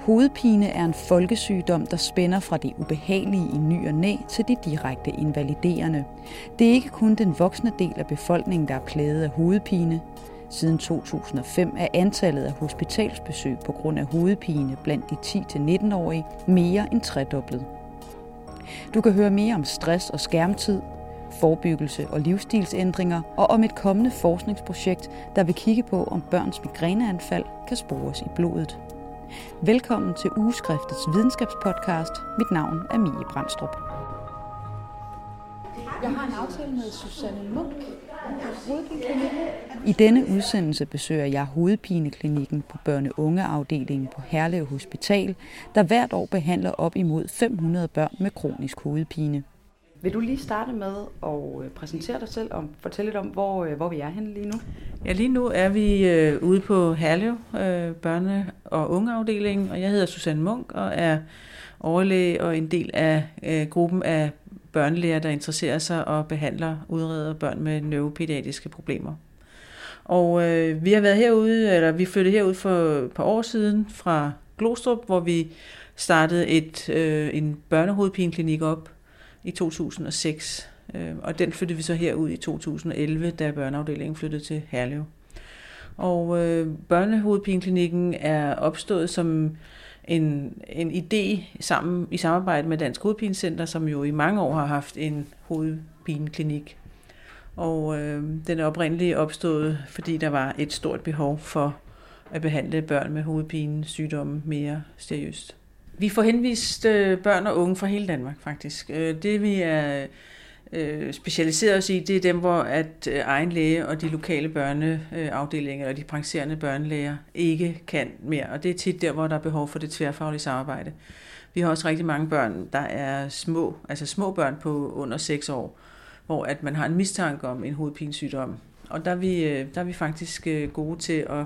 Hovedpine er en folkesygdom, der spænder fra det ubehagelige i ny og næ til det direkte invaliderende. Det er ikke kun den voksne del af befolkningen, der er plaget af hovedpine. Siden 2005 er antallet af hospitalsbesøg på grund af hovedpine blandt de 10-19-årige mere end tredoblet. Du kan høre mere om stress og skærmtid, forebyggelse og livsstilsændringer, og om et kommende forskningsprojekt, der vil kigge på, om børns migræneanfald kan spores i blodet. Velkommen til Ugeskriftets videnskabspodcast. Mit navn er Mie Brandstrup. Jeg har en aftale med Susanne Munk I denne udsendelse besøger jeg hovedpineklinikken på børne- unge afdelingen på Herlev Hospital, der hvert år behandler op imod 500 børn med kronisk hovedpine. Vil du lige starte med at øh, præsentere dig selv og fortælle lidt om, hvor, øh, hvor vi er henne lige nu? Ja, lige nu er vi øh, ude på Herlev øh, børne- og ungeafdelingen, og jeg hedder Susanne Munk og er overlæge og en del af øh, gruppen af børnelæger, der interesserer sig og behandler udreder børn med neuropædiatriske problemer. Og øh, vi har været herude, eller vi flyttede herud for et par år siden fra Glostrup, hvor vi startede et, øh, en børnehovedpineklinik op i 2006. Øh, og den flyttede vi så herud i 2011, da børneafdelingen flyttede til Herlev. Og øh, børnehovedpineklinikken er opstået som en, en idé sammen, i samarbejde med Dansk Hovedpinecenter, som jo i mange år har haft en hovedpineklinik. Og øh, den er oprindeligt opstået, fordi der var et stort behov for at behandle børn med hovedpine sygdomme mere seriøst. Vi får henvist øh, børn og unge fra hele Danmark faktisk. Øh, det vi er øh, specialiseret os i, det er dem, hvor at øh, egen læge og de lokale børneafdelinger eller de praktiserende børnelæger ikke kan mere. Og det er tit der, hvor der er behov for det tværfaglige samarbejde. Vi har også rigtig mange børn, der er små, altså små børn på under 6 år, hvor at man har en mistanke om en hovedpinesygdom. Og der er vi, øh, der er vi faktisk øh, gode til at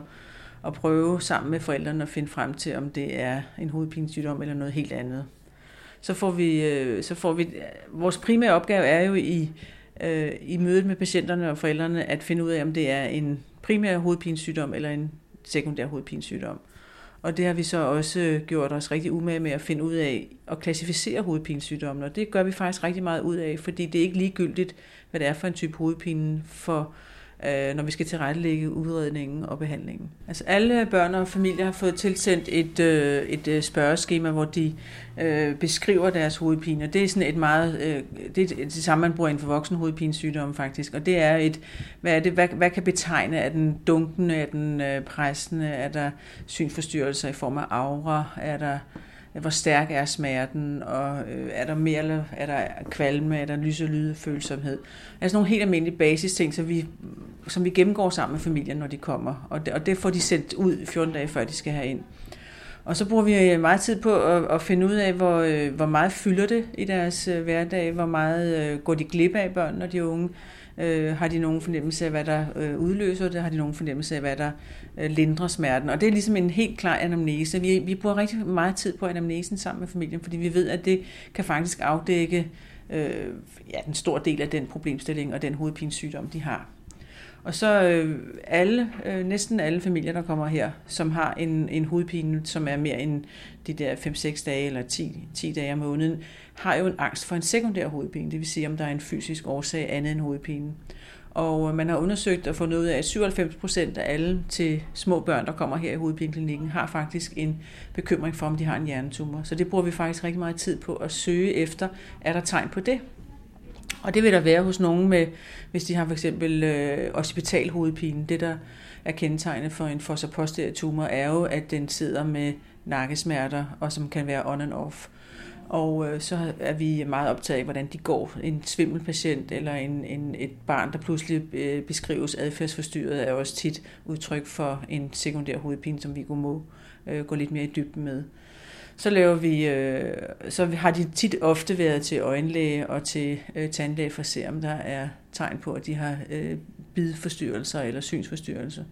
og prøve sammen med forældrene at finde frem til, om det er en hovedpinesygdom eller noget helt andet. Så får vi, øh, så får vi vores primære opgave er jo i, øh, i mødet med patienterne og forældrene at finde ud af, om det er en primær hovedpinesygdom eller en sekundær hovedpinesygdom. Og det har vi så også gjort os rigtig umage med at finde ud af at klassificere hovedpinesygdommen. Og det gør vi faktisk rigtig meget ud af, fordi det er ikke ligegyldigt, hvad det er for en type hovedpine for øh, når vi skal tilrettelægge udredningen og behandlingen. Altså alle børn og familier har fået tilsendt et, øh, et øh, spørgeskema, hvor de øh, beskriver deres hovedpine. Det er sådan et meget, øh, det er det samme, man bruger inden for voksen hovedpinesygdom faktisk. Og det er et, hvad er det, hvad, hvad kan betegne, er den dunkende, er den øh, pressende, er der synforstyrrelser i form af aura, er der hvor stærk er smerten, og øh, er der mere eller er der kvalme, er der lys- og lydfølsomhed. Altså nogle helt almindelige basis ting, så vi, som vi gennemgår sammen med familien, når de kommer. Og det, og det får de sendt ud 14 dage før de skal have ind. Og så bruger vi øh, meget tid på at, at finde ud af, hvor, øh, hvor meget fylder det i deres øh, hverdag, hvor meget går de glip af børn og de unge. Øh, har de nogen fornemmelse af, hvad der øh, udløser det? Har de nogen fornemmelse af, hvad der øh, lindrer smerten? Og det er ligesom en helt klar anamnese. Vi, vi bruger rigtig meget tid på anamnesen sammen med familien, fordi vi ved, at det kan faktisk afdække øh, ja, en stor del af den problemstilling og den hovedpinsygdom, de har. Og så øh, alle, øh, næsten alle familier, der kommer her, som har en, en hovedpine, som er mere end de der 5-6 dage eller 10, 10 dage om måneden, har jo en angst for en sekundær hovedpine, det vil sige, om der er en fysisk årsag andet end hovedpine. Og øh, man har undersøgt og fundet ud af, at 97 procent af alle til små børn, der kommer her i hovedpineklinikken, har faktisk en bekymring for, om de har en hjernetumor. Så det bruger vi faktisk rigtig meget tid på at søge efter, er der tegn på det? Og det vil der være hos nogen med, hvis de har for eksempel øh, occipitalhovedpine. Det, der er kendetegnet for en fossa tumor, er jo, at den sidder med nakkesmerter, og som kan være on and off. Og øh, så er vi meget optaget af, hvordan de går. En svimmelpatient eller en, en, et barn, der pludselig øh, beskrives adfærdsforstyrret, er også tit udtryk for en sekundær hovedpine, som vi må øh, gå lidt mere i dybden med. Så laver vi, øh, så har de tit ofte været til øjenlæge og til øh, tandlæge for at se, om der er tegn på, at de har øh, bidforstyrrelser eller synsforstyrrelser.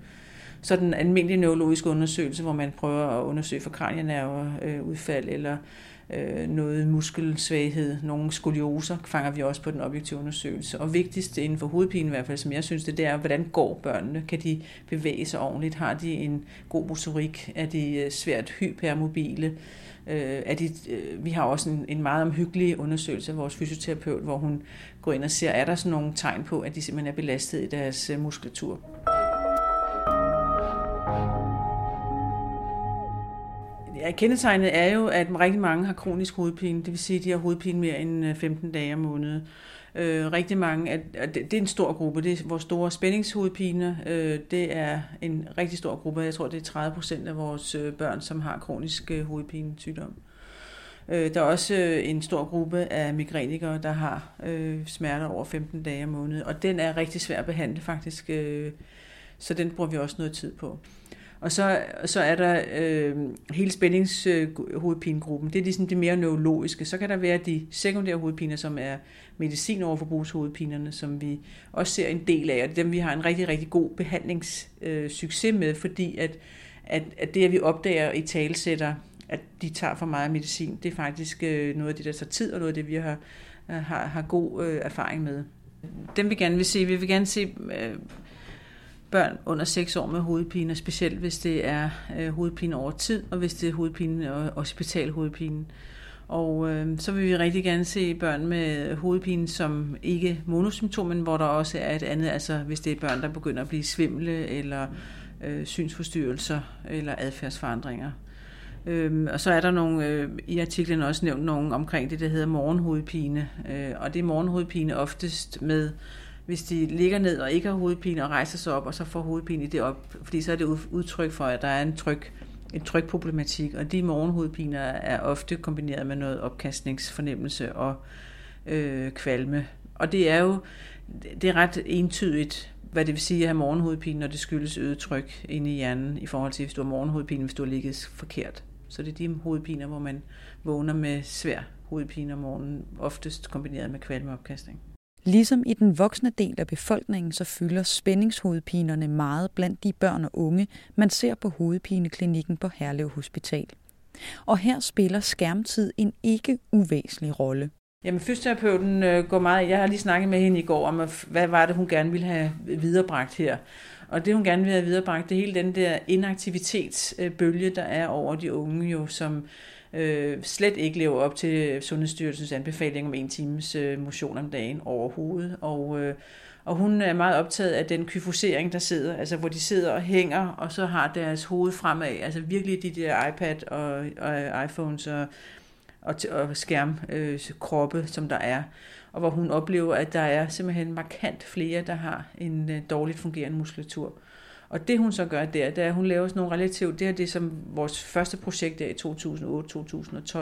så den almindelige neurologiske undersøgelse, hvor man prøver at undersøge for kranienerver, øh, udfald eller øh, Øh, noget muskelsvaghed, nogle skolioser, fanger vi også på den objektive undersøgelse. Og vigtigst inden for hovedpine i hvert fald, som jeg synes det, det er, hvordan går børnene? Kan de bevæge sig ordentligt? Har de en god motorik? Er de øh, svært hypermobile? Øh, er de, øh, vi har også en, en meget omhyggelig undersøgelse af vores fysioterapeut, hvor hun går ind og ser, er der sådan nogle tegn på, at de simpelthen er belastet i deres øh, muskulatur. Ja, kendetegnet er jo, at rigtig mange har kronisk hovedpine. Det vil sige, at de har hovedpine mere end øh, 15 dage om måneden. Øh, rigtig mange, at, at det, det er en stor gruppe. Det er vores store spændingshovedpine. Øh, det er en rigtig stor gruppe. Jeg tror, det er 30 procent af vores øh, børn, som har kronisk øh, hovedpinesygdom. Øh, der er også øh, en stor gruppe af migrænikere, der har øh, smerter over 15 dage om måneden. Og den er rigtig svær at behandle faktisk. Øh, så den bruger vi også noget tid på. Og så, så er der øh, hele spændingshovedpinegruppen. Øh, det er ligesom det mere neurologiske. Så kan der være de sekundære hovedpiner, som er medicin over forbrugshovedpinerne, som vi også ser en del af. Og det er dem, vi har en rigtig, rigtig god behandlingssucces øh, med, fordi at, at, at det, at vi opdager i talsætter, at de tager for meget medicin, det er faktisk øh, noget af det, der tager tid, og noget af det, vi har, øh, har, har god øh, erfaring med. Dem vi gerne vil se, vi vil gerne se øh, børn under 6 år med hovedpine, specielt hvis det er øh, hovedpine over tid, og hvis det er hovedpine øh, og hospitalhovedpine. Og øh, så vil vi rigtig gerne se børn med hovedpine som ikke monosymptom, men hvor der også er et andet, altså hvis det er børn, der begynder at blive svimle, eller øh, synsforstyrrelser, eller adfærdsforandringer. Øhm, og så er der nogle, øh, i artiklen også nævnt nogle omkring det, der hedder morgenhovedpine. Øh, og det er morgenhovedpine oftest med hvis de ligger ned og ikke har hovedpine og rejser sig op, og så får hovedpine i det op, fordi så er det udtryk for, at der er en tryk, en trykproblematik, og de morgenhovedpiner er ofte kombineret med noget opkastningsfornemmelse og øh, kvalme. Og det er jo det er ret entydigt, hvad det vil sige at have morgenhovedpine, når det skyldes øget tryk inde i hjernen, i forhold til hvis du har morgenhovedpine, hvis du har ligget forkert. Så det er de hovedpiner, hvor man vågner med svær hovedpine om morgenen, oftest kombineret med kvalmeopkastning. Ligesom i den voksne del af befolkningen, så fylder spændingshovedpinerne meget blandt de børn og unge, man ser på hovedpineklinikken på Herlev Hospital. Og her spiller skærmtid en ikke uvæsentlig rolle. Jamen, fysioterapeuten øh, går meget... Jeg har lige snakket med hende i går om, hvad var det, hun gerne ville have viderebragt her. Og det, hun gerne ville have viderebragt, det er hele den der inaktivitetsbølge, der er over de unge, jo, som øh, slet ikke lever op til Sundhedsstyrelsens anbefaling om en times øh, motion om dagen overhovedet. Og, øh, og hun er meget optaget af den kyfosering, der sidder, altså hvor de sidder og hænger, og så har deres hoved fremad, altså virkelig de der iPad og, og iPhones og, og, og skærmkroppe, øh, som der er. Og hvor hun oplever, at der er simpelthen markant flere, der har en øh, dårligt fungerende muskulatur. Og det hun så gør der, det er, at hun laver sådan nogle relativt, det er det, som vores første projekt der i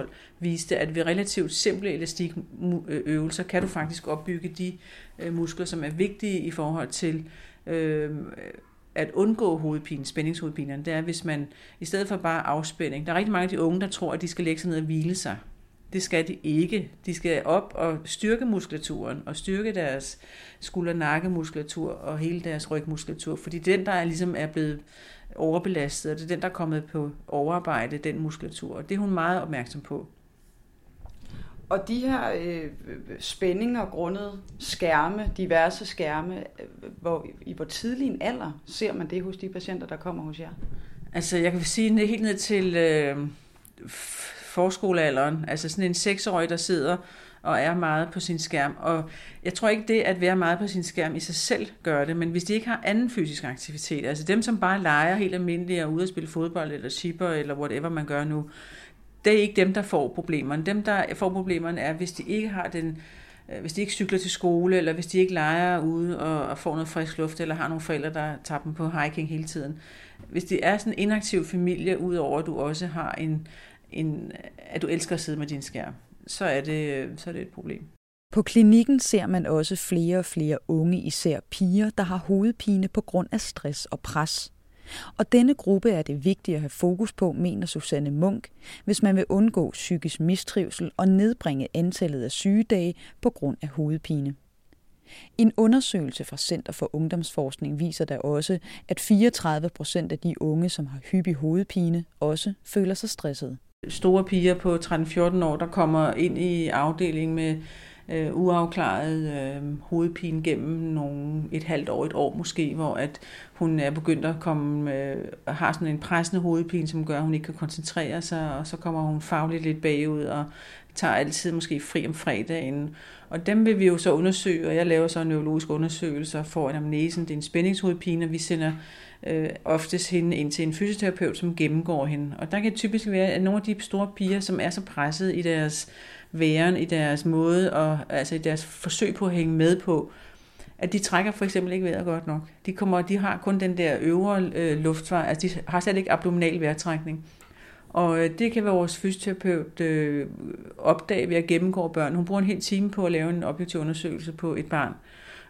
2008-2012 viste, at ved relativt simple elastikøvelser kan du faktisk opbygge de øh, muskler, som er vigtige i forhold til øh, at undgå hovedpine, spændingshovedpinerne, det er, hvis man i stedet for bare afspænding, der er rigtig mange af de unge, der tror, at de skal lægge sig ned og hvile sig. Det skal de ikke. De skal op og styrke muskulaturen og styrke deres skulder-nakkemuskulatur og hele deres rygmuskulatur, fordi den, der er ligesom er blevet overbelastet, og det er den, der er kommet på overarbejde, den muskulatur, og det er hun meget opmærksom på. Og de her øh, spændinger grundet skærme, diverse skærme, øh, hvor, i hvor tidlig en alder ser man det hos de patienter, der kommer hos jer? Altså, jeg kan sige helt ned til øh, forskolealderen, altså sådan en seksårig, der sidder og er meget på sin skærm. Og jeg tror ikke det, at være meget på sin skærm i sig selv gør det, men hvis de ikke har anden fysisk aktivitet, altså dem, som bare leger helt almindeligt og ude at spille fodbold eller shipper eller whatever man gør nu, det er ikke dem, der får problemerne. Dem, der får problemerne, er, hvis de ikke har den øh, hvis de ikke cykler til skole, eller hvis de ikke leger ude og, og får noget frisk luft, eller har nogle forældre, der tager dem på hiking hele tiden. Hvis det er sådan en inaktiv familie, udover at du også har en, en, at du elsker at sidde med din skærm, så er det, så er det et problem. På klinikken ser man også flere og flere unge, især piger, der har hovedpine på grund af stress og pres. Og denne gruppe er det vigtigt at have fokus på, mener Susanne Munk, hvis man vil undgå psykisk mistrivsel og nedbringe antallet af sygedage på grund af hovedpine. En undersøgelse fra Center for Ungdomsforskning viser da også, at 34 procent af de unge, som har hyppig hovedpine, også føler sig stressede. Store piger på 13-14 år, der kommer ind i afdelingen med øh, uafklaret øh, hovedpine gennem nogle, et halvt år, et år måske, hvor at hun er begyndt at komme, øh, har sådan en pressende hovedpine, som gør, at hun ikke kan koncentrere sig, og så kommer hun fagligt lidt bagud og tager altid måske fri om fredagen. Og dem vil vi jo så undersøge, og jeg laver så neurologiske undersøgelser for en amnesen. Det er en spændingshovedpine, og vi sender øh, oftest hende ind til en fysioterapeut, som gennemgår hende. Og der kan typisk være, at nogle af de store piger, som er så presset i deres væren, i deres måde, og altså i deres forsøg på at hænge med på, at de trækker for eksempel ikke vejret godt nok. De, kommer, de har kun den der øvre øh, luftvej, altså de har slet ikke abdominal vejrtrækning. Og øh, det kan vores fysioterapeut øh, opdage ved at gennemgå børn. Hun bruger en hel time på at lave en objektiv undersøgelse på et barn.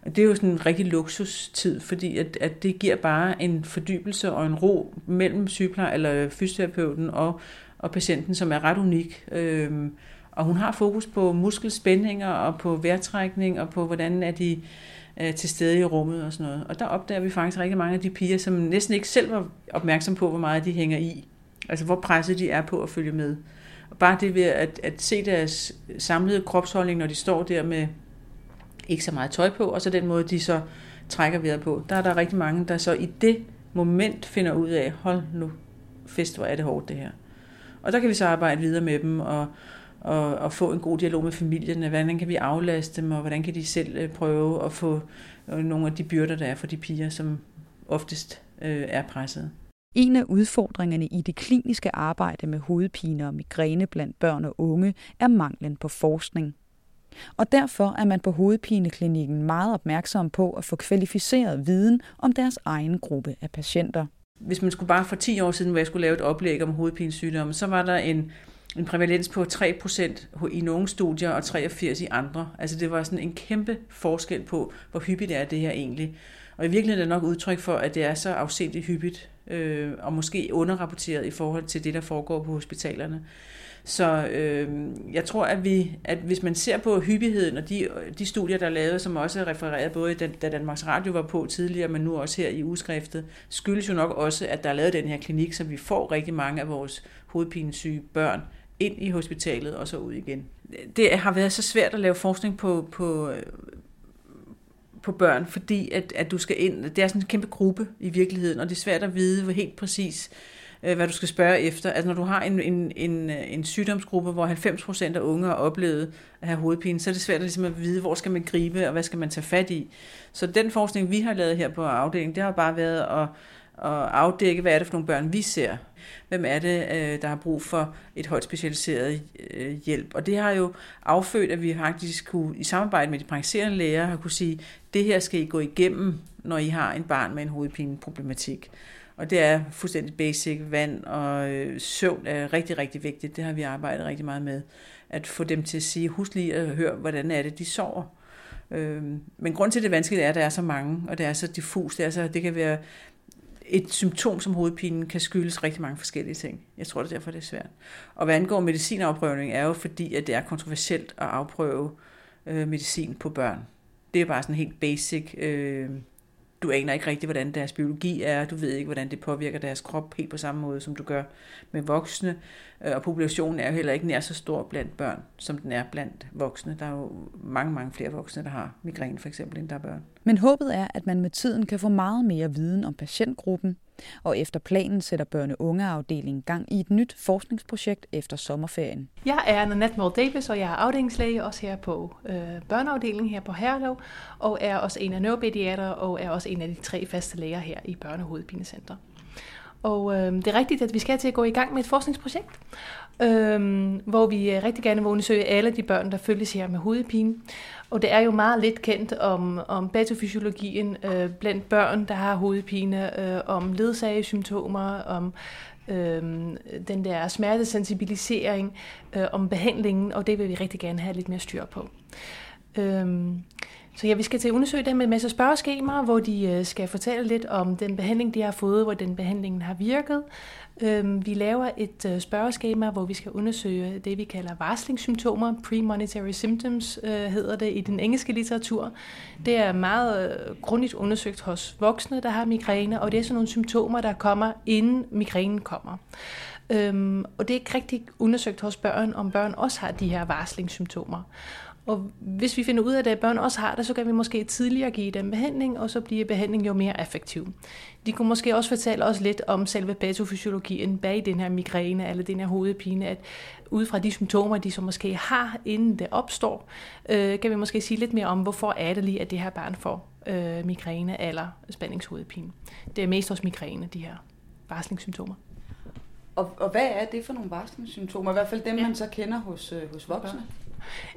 Og det er jo sådan en rigtig luksustid, fordi at, at det giver bare en fordybelse og en ro mellem sygeplejer eller fysioterapeuten og, og patienten, som er ret unik. Øhm, og hun har fokus på muskelspændinger og på vejrtrækning og på, hvordan er de øh, til stede i rummet og sådan noget. Og der opdager vi faktisk rigtig mange af de piger, som næsten ikke selv var opmærksom på, hvor meget de hænger i. Altså hvor presset de er på at følge med. Og bare det ved at, at se deres samlede kropsholdning, når de står der med ikke så meget tøj på, og så den måde, de så trækker vejret på. Der er der rigtig mange, der så i det moment finder ud af, hold nu fest, hvor er det hårdt det her. Og der kan vi så arbejde videre med dem og, og, og få en god dialog med familierne. Hvordan kan vi aflaste dem, og hvordan kan de selv øh, prøve at få øh, nogle af de byrder, der er for de piger, som oftest øh, er presset. En af udfordringerne i det kliniske arbejde med hovedpine og migræne blandt børn og unge er manglen på forskning. Og derfor er man på hovedpineklinikken meget opmærksom på at få kvalificeret viden om deres egen gruppe af patienter. Hvis man skulle bare for 10 år siden, hvor jeg skulle lave et oplæg om hovedpinesygdomme, så var der en, en prævalens på 3% i nogle studier og 83 i andre. Altså det var sådan en kæmpe forskel på, hvor hyppigt er det her egentlig. Og i virkeligheden er det nok udtryk for, at det er så afsindigt hyppigt, øh, og måske underrapporteret i forhold til det, der foregår på hospitalerne. Så øh, jeg tror, at, vi, at hvis man ser på hyppigheden og de, de studier, der er lavet, som også er refereret både da Danmarks Radio var på tidligere, men nu også her i udskriftet, skyldes jo nok også, at der er lavet den her klinik, så vi får rigtig mange af vores hovedpinesyge børn ind i hospitalet og så ud igen. Det har været så svært at lave forskning på, på, på børn, fordi at, at du skal ind, det er sådan en kæmpe gruppe i virkeligheden, og det er svært at vide, hvor helt præcis øh, hvad du skal spørge efter. Altså når du har en, en, en, øh, en sygdomsgruppe, hvor 90% af unge har oplevet at have hovedpine, så er det svært at, ligesom at vide, hvor skal man gribe, og hvad skal man tage fat i. Så den forskning, vi har lavet her på afdelingen, det har bare været at, at afdække, hvad er det for nogle børn, vi ser. Hvem er det, øh, der har brug for et højt specialiseret øh, hjælp? Og det har jo affødt, at vi faktisk kunne, i samarbejde med de praktiserende læger har kunne sige, det her skal I gå igennem, når I har en barn med en hovedpineproblematik. Og det er fuldstændig basic. Vand og øh, søvn er rigtig, rigtig vigtigt. Det har vi arbejdet rigtig meget med. At få dem til at sige, husk lige at høre, hvordan er det, de sover. Øh, men grund til, at det er vanskeligt, er, at der er så mange, og det er så diffus. Det, er så, det kan være et symptom som hovedpinen kan skyldes rigtig mange forskellige ting. Jeg tror, det er derfor, det er svært. Og hvad angår medicinafprøvning, er jo fordi, at det er kontroversielt at afprøve øh, medicin på børn. Det er bare sådan helt basic øh, du aner ikke rigtigt, hvordan deres biologi er, du ved ikke, hvordan det påvirker deres krop helt på samme måde, som du gør med voksne, øh, og populationen er jo heller ikke nær så stor blandt børn, som den er blandt voksne. Der er jo mange, mange flere voksne, der har migræne for eksempel, end der er børn. Men håbet er, at man med tiden kan få meget mere viden om patientgruppen, og efter planen sætter børne- ungeafdelingen gang i et nyt forskningsprojekt efter sommerferien. Jeg er Nanette Moll Davis, og jeg er afdelingslæge også her på øh, børneafdelingen her på Herlev, og er også en af neuropediater og er også en af de tre faste læger her i Børnehovedpinecenter. Og øh, det er rigtigt, at vi skal til at gå i gang med et forskningsprojekt, øh, hvor vi øh, rigtig gerne vil undersøge alle de børn, der følges her med hovedpine. Og det er jo meget lidt kendt om, om patofysiologien øh, blandt børn, der har hovedpine, øh, om ledsagesymptomer, om øh, den der smertesensibilisering, øh, om behandlingen, og det vil vi rigtig gerne have lidt mere styr på. Øh, så ja, vi skal til at undersøge dem med en masse spørgeskemaer, hvor de øh, skal fortælle lidt om den behandling, de har fået, hvor den behandling har virket. Øhm, vi laver et øh, spørgeskema, hvor vi skal undersøge det, vi kalder varslingssymptomer. Premonitory symptoms øh, hedder det i den engelske litteratur. Det er meget grundigt undersøgt hos voksne, der har migræne, og det er sådan nogle symptomer, der kommer, inden migrænen kommer. Øhm, og det er ikke rigtig undersøgt hos børn, om børn også har de her varslingssymptomer. Og hvis vi finder ud af, at børn også har det, så kan vi måske tidligere give dem behandling, og så bliver behandlingen jo mere effektiv. De kunne måske også fortælle os lidt om selve patofysiologien bag den her migræne eller den her hovedpine, at ud fra de symptomer, de så måske har, inden det opstår, øh, kan vi måske sige lidt mere om, hvorfor er det lige, at det her barn får øh, migræne eller spændingshovedpine. Det er mest hos migræne, de her varslingssymptomer. Og, og hvad er det for nogle varslingssymptomer? I hvert fald dem, ja. man så kender hos, øh, hos voksne. Ja,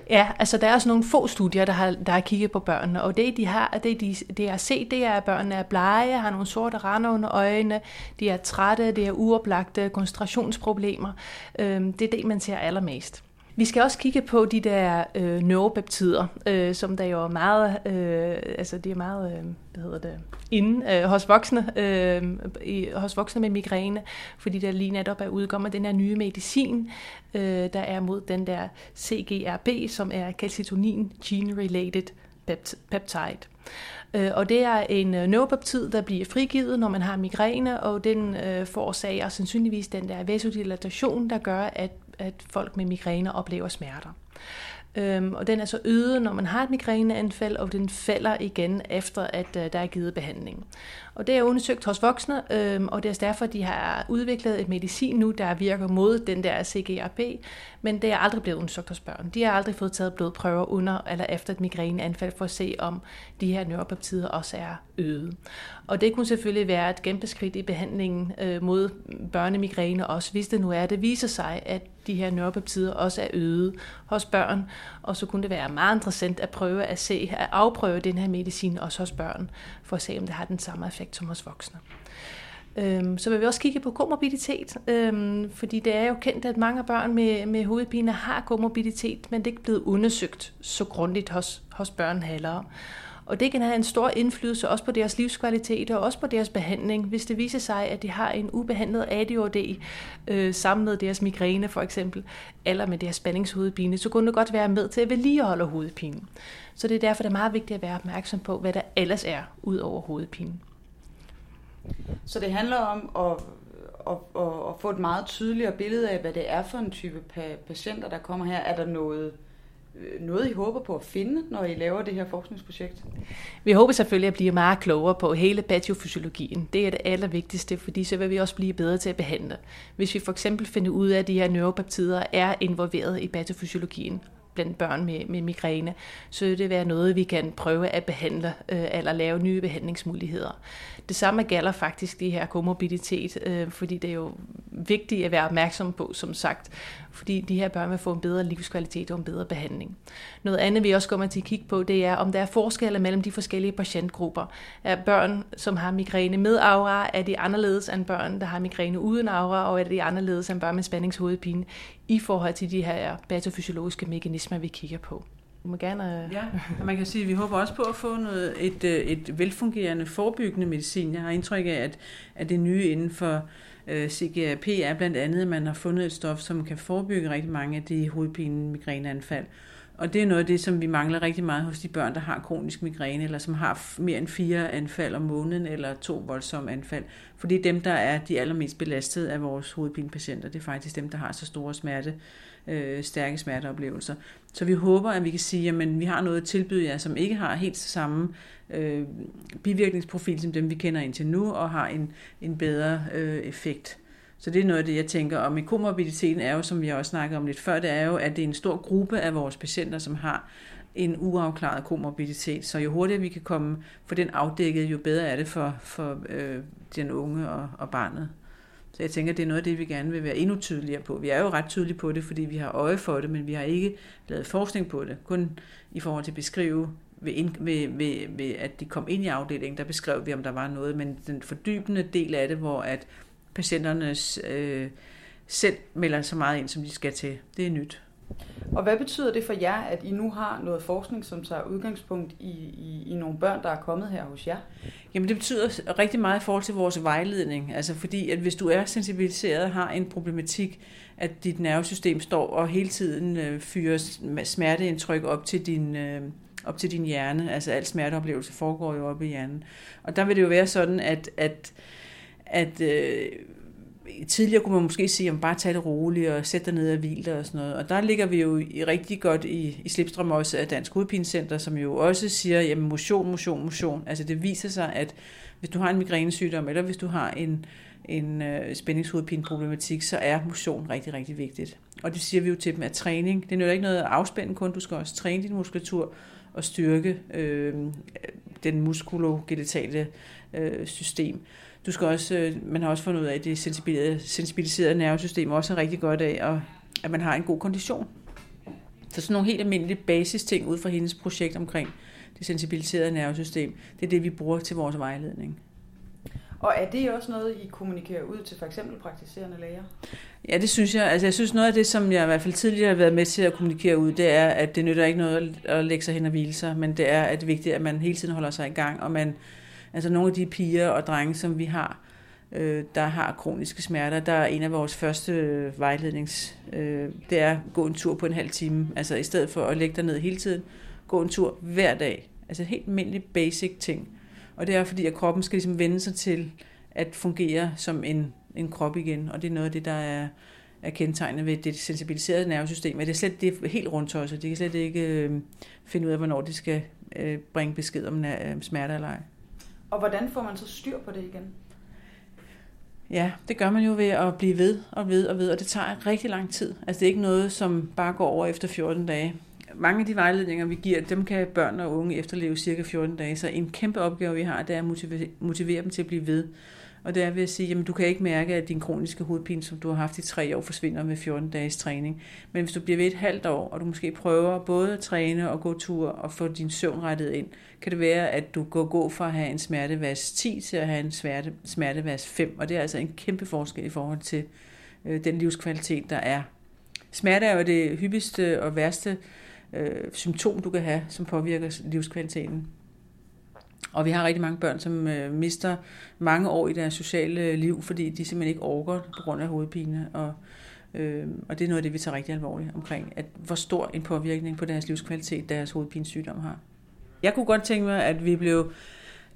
Ja, altså der er også nogle få studier, der har, der har kigget på børnene, og det de har, det de, det har set, det er, at børnene er blege, har nogle sorte rande under øjnene, de er trætte, det er uoplagte, koncentrationsproblemer. Øhm, det er det, man ser allermest. Vi skal også kigge på de der øh, neuropeptider, øh, som der jo er meget, øh, altså de er meget, øh, hvad hedder det, inde øh, hos voksne, øh, i, hos voksne med migræne, fordi der lige netop er udkommet den her nye medicin, øh, der er mod den der CGRP, som er calcitonin gene-related peptide. Øh, og det er en øh, neuropeptid, der bliver frigivet, når man har migræne, og den øh, forårsager sandsynligvis den der vasodilatation, der gør, at at folk med migræne oplever smerter. Øhm, og den er så øget, når man har et migræneanfald, og den falder igen efter, at øh, der er givet behandling. Og det er undersøgt hos voksne, øhm, og det er derfor, de har udviklet et medicin nu, der virker mod den der CGRP, men det er aldrig blevet undersøgt hos børn. De har aldrig fået taget blodprøver under eller efter et migræneanfald for at se, om de her neuropeptider også er øget. Og det kunne selvfølgelig være et kæmpe skridt i behandlingen øh, mod børnemigræne også, hvis det nu er, det viser sig, at de her neuropeptider også er øget hos børn, og så kunne det være meget interessant at prøve at se, at afprøve den her medicin også hos børn, for at se, om det har den samme effekt som hos voksne. Øhm, så vil vi også kigge på komorbiditet, øhm, fordi det er jo kendt, at mange børn med, med hovedpine har komorbiditet, men det er ikke blevet undersøgt så grundigt hos, hos børnehalere. Og det kan have en stor indflydelse også på deres livskvalitet og også på deres behandling. Hvis det viser sig, at de har en ubehandlet ADHD øh, sammen med deres migræne for eksempel, eller med deres spændingshovedpine, så kunne det godt være med til at vedligeholde hovedpinen. Så det er derfor, det er meget vigtigt at være opmærksom på, hvad der ellers er ud over hovedpinen. Så det handler om at, at, at, at få et meget tydeligere billede af, hvad det er for en type patienter, der kommer her. Er der noget øh, noget, I håber på at finde, når I laver det her forskningsprojekt? Vi håber selvfølgelig at blive meget klogere på hele patiofysiologien. Det er det allervigtigste, fordi så vil vi også blive bedre til at behandle. Hvis vi for eksempel finder ud af, at de her neuropeptider er involveret i patiofysiologien, blandt børn med, med migræne, så vil det være noget, vi kan prøve at behandle øh, eller lave nye behandlingsmuligheder. Det samme gælder faktisk de her komorbiditet, øh, fordi det er jo vigtigt at være opmærksom på, som sagt, fordi de her børn vil få en bedre livskvalitet og en bedre behandling. Noget andet, vi også kommer til at kigge på, det er, om der er forskelle mellem de forskellige patientgrupper. Er børn, som har migræne med aura, er de anderledes end børn, der har migræne uden aura, og er de anderledes end børn med spændingshovedpine i forhold til de her patofysiologiske mekanismer, vi kigger på. Du må gerne... Øh, ja, man kan sige, at vi håber også på at få noget, et, øh, et velfungerende forebyggende medicin. Jeg har indtryk af, at, at det nye inden for øh, CGRP er blandt andet, at man har fundet et stof, som kan forebygge rigtig mange af de hovedpine migræneanfald. Og det er noget af det, som vi mangler rigtig meget hos de børn, der har kronisk migræne, eller som har mere end fire anfald om måneden, eller to voldsomme anfald. Fordi dem, der er de allermest belastede af vores hovedpinepatienter, det er faktisk dem, der har så store smerte, øh, stærke smerteoplevelser. Så vi håber, at vi kan sige, at vi har noget at tilbyde jer, som ikke har helt samme øh, bivirkningsprofil som dem, vi kender indtil nu, og har en, en bedre øh, effekt. Så det er noget af det, jeg tænker. Og med komorbiditeten er jo, som vi også snakkede om lidt før, det er jo, at det er en stor gruppe af vores patienter, som har en uafklaret komorbiditet. Så jo hurtigere vi kan komme for den afdækket, jo bedre er det for, for øh, den unge og, og barnet. Så jeg tænker, det er noget af det, vi gerne vil være endnu tydeligere på. Vi er jo ret tydelige på det, fordi vi har øje for det, men vi har ikke lavet forskning på det. Kun i forhold til at beskrive, ved, ved, ved, ved at de kom ind i afdelingen, der beskrev vi, om der var noget, men den fordybende del af det, hvor at patienternes øh, selv melder så meget ind, som de skal til, det er nyt. Og hvad betyder det for jer, at I nu har noget forskning, som tager udgangspunkt i, i, i nogle børn, der er kommet her hos jer? Jamen det betyder rigtig meget i forhold til vores vejledning. Altså fordi, at hvis du er sensibiliseret og har en problematik, at dit nervesystem står og hele tiden øh, fyrer smerteindtryk op til din... Øh, op til din hjerne. Altså al smerteoplevelse foregår jo op i hjernen. Og der vil det jo være sådan, at, at, at øh, tidligere kunne man måske sige, at bare tage det roligt og sætte dig ned og hvile og sådan noget. Og der ligger vi jo i rigtig godt i, i Slipstrøm også af Dansk Hovedpinecenter, som jo også siger, jamen motion, motion, motion. Altså det viser sig, at hvis du har en migrænesygdom, eller hvis du har en, en øh, spændingshovedpineproblematik, så er motion rigtig, rigtig vigtigt. Og det siger vi jo til dem, at træning, det er jo ikke noget at afspænde kun, du skal også træne din muskulatur og styrke øh, den muskulogenitale øh, system. Du skal også, øh, man har også fundet ud af, at det sensibiliserede nervesystem også er rigtig godt af, og at man har en god kondition. Så sådan nogle helt almindelige basis ting ud fra hendes projekt omkring det sensibiliserede nervesystem, det er det, vi bruger til vores vejledning. Og er det også noget, I kommunikerer ud til for eksempel praktiserende læger? Ja, det synes jeg. Altså, jeg synes noget af det, som jeg i hvert fald tidligere har været med til at kommunikere ud, det er, at det nytter ikke noget at lægge sig hen og hvile sig, men det er, at det er vigtigt, at man hele tiden holder sig i gang, og man, altså nogle af de piger og drenge, som vi har, øh, der har kroniske smerter, der er en af vores første øh, vejlednings, øh, det er at gå en tur på en halv time. Altså i stedet for at lægge dig ned hele tiden, gå en tur hver dag. Altså helt almindelig basic ting. Og det er fordi, at kroppen skal ligesom vende sig til at fungere som en, en krop igen, og det er noget af det, der er, er kendetegnet ved det sensibiliserede nervesystem, at det er slet det er helt rundt os, de kan slet ikke øh, finde ud af, hvornår de skal øh, bringe besked om øh, smerte eller ej. Og hvordan får man så styr på det igen? Ja, det gør man jo ved at blive ved og ved og ved, og det tager rigtig lang tid. Altså det er ikke noget, som bare går over efter 14 dage. Mange af de vejledninger, vi giver, dem kan børn og unge efterleve cirka 14 dage. Så en kæmpe opgave, vi har, det er at motivere, motivere dem til at blive ved. Og det er ved at sige, at du kan ikke mærke, at din kroniske hovedpine, som du har haft i tre år, forsvinder med 14 dages træning. Men hvis du bliver ved et halvt år, og du måske prøver både at træne og gå tur og få din søvn rettet ind, kan det være, at du går gå fra at have en smertevas 10 til at have en smerte, smertevas 5. Og det er altså en kæmpe forskel i forhold til øh, den livskvalitet, der er. Smerte er jo det hyppigste og værste øh, symptom, du kan have, som påvirker livskvaliteten. Og vi har rigtig mange børn, som øh, mister mange år i deres sociale øh, liv, fordi de simpelthen ikke orker på grund af hovedpine. Og, øh, og det er noget af det, vi tager rigtig alvorligt omkring, at hvor stor en påvirkning på deres livskvalitet deres hovedpinesygdom har. Jeg kunne godt tænke mig, at vi blev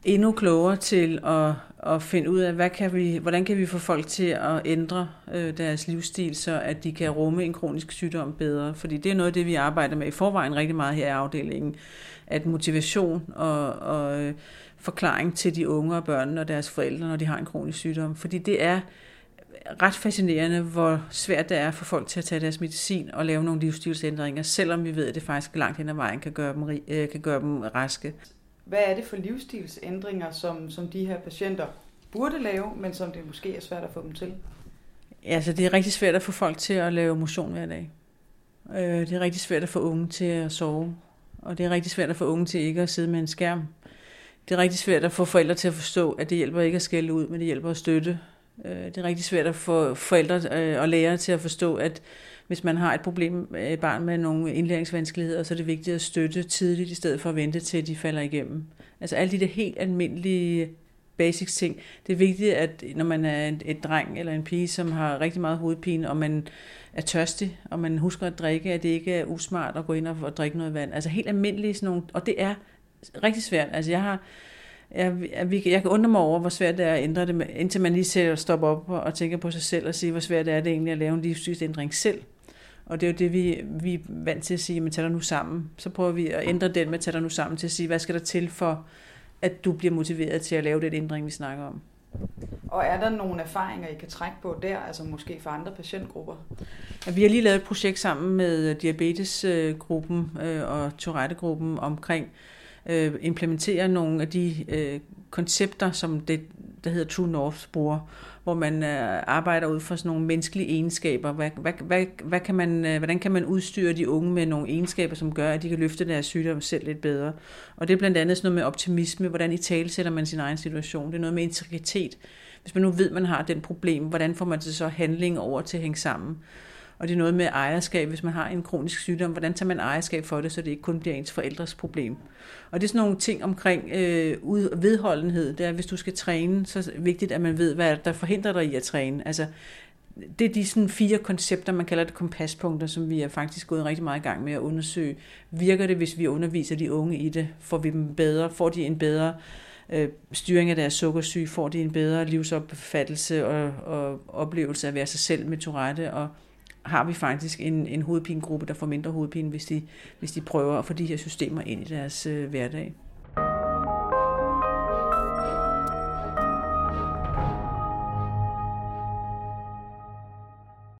endnu klogere til at, at finde ud af, hvad kan vi, hvordan kan vi få folk til at ændre øh, deres livsstil, så at de kan rumme en kronisk sygdom bedre. Fordi det er noget af det, vi arbejder med i forvejen rigtig meget her i afdelingen. At motivation og, og øh, forklaring til de unge og børn og deres forældre, når de har en kronisk sygdom. Fordi det er ret fascinerende, hvor svært det er for folk til at tage deres medicin og lave nogle livsstilsændringer, selvom vi ved, at det faktisk langt hen ad vejen kan gøre dem, øh, kan gøre dem raske. Hvad er det for livsstilsændringer, som, som de her patienter burde lave, men som det måske er svært at få dem til? Altså, det er rigtig svært at få folk til at lave motion hver dag. Øh, det er rigtig svært at få unge til at sove. Og det er rigtig svært at få unge til ikke at sidde med en skærm. Det er rigtig svært at få forældre til at forstå, at det hjælper ikke at skælde ud, men det hjælper at støtte. Øh, det er rigtig svært at få forældre øh, og lærere til at forstå, at hvis man har et problem, øh, et barn med nogle indlæringsvanskeligheder, så er det vigtigt at støtte tidligt, i stedet for at vente til, de falder igennem. Altså alle de der helt almindelige basics ting. Det er vigtigt, at når man er et, dreng eller en pige, som har rigtig meget hovedpine, og man er tørstig, og man husker at drikke, at det ikke er usmart at gå ind og, og drikke noget vand. Altså helt almindelige sådan nogle, og det er rigtig svært. Altså jeg har, jeg, jeg, jeg kan undre mig over, hvor svært det er at ændre det, indtil man lige ser stopper op og tænker på sig selv og siger, hvor svært det er det egentlig at lave en livsstilsændring selv. Og det er jo det, vi, vi er vant til at sige, men tag dig nu sammen. Så prøver vi at ændre den med, tag dig nu sammen til at sige, hvad skal der til for, at du bliver motiveret til at lave den ændring, vi snakker om. Og er der nogle erfaringer, I kan trække på der, altså måske for andre patientgrupper? Ja, vi har lige lavet et projekt sammen med diabetesgruppen øh, og Tourette-gruppen omkring øh, implementere nogle af de øh, koncepter, som det, der hedder True North bruger, hvor man øh, arbejder ud fra sådan nogle menneskelige egenskaber. Hvad, hvad, hvad, hvad kan man, øh, hvordan kan man udstyre de unge med nogle egenskaber, som gør, at de kan løfte deres sygdom selv lidt bedre? Og det er blandt andet sådan noget med optimisme, hvordan i tale sætter man sin egen situation. Det er noget med integritet. Hvis man nu ved, at man har den problem, hvordan får man så handling over til at hænge sammen? Og det er noget med ejerskab, hvis man har en kronisk sygdom. Hvordan tager man ejerskab for det, så det ikke kun bliver ens forældres problem? Og det er sådan nogle ting omkring øh, vedholdenhed. Det er, hvis du skal træne, så er det vigtigt, at man ved, hvad der forhindrer dig i at træne. Altså, det er de sådan fire koncepter, man kalder det kompaspunkter, som vi er faktisk gået rigtig meget i gang med at undersøge. Virker det, hvis vi underviser de unge i det? Får vi dem bedre? Får de en bedre øh, styring af deres sukkersyge? Får de en bedre livsopfattelse og, og oplevelse af at være sig selv med Tourette? Og har vi faktisk en, en hovedpinegruppe, der får mindre hovedpine, hvis de, hvis de prøver at få de her systemer ind i deres øh, hverdag.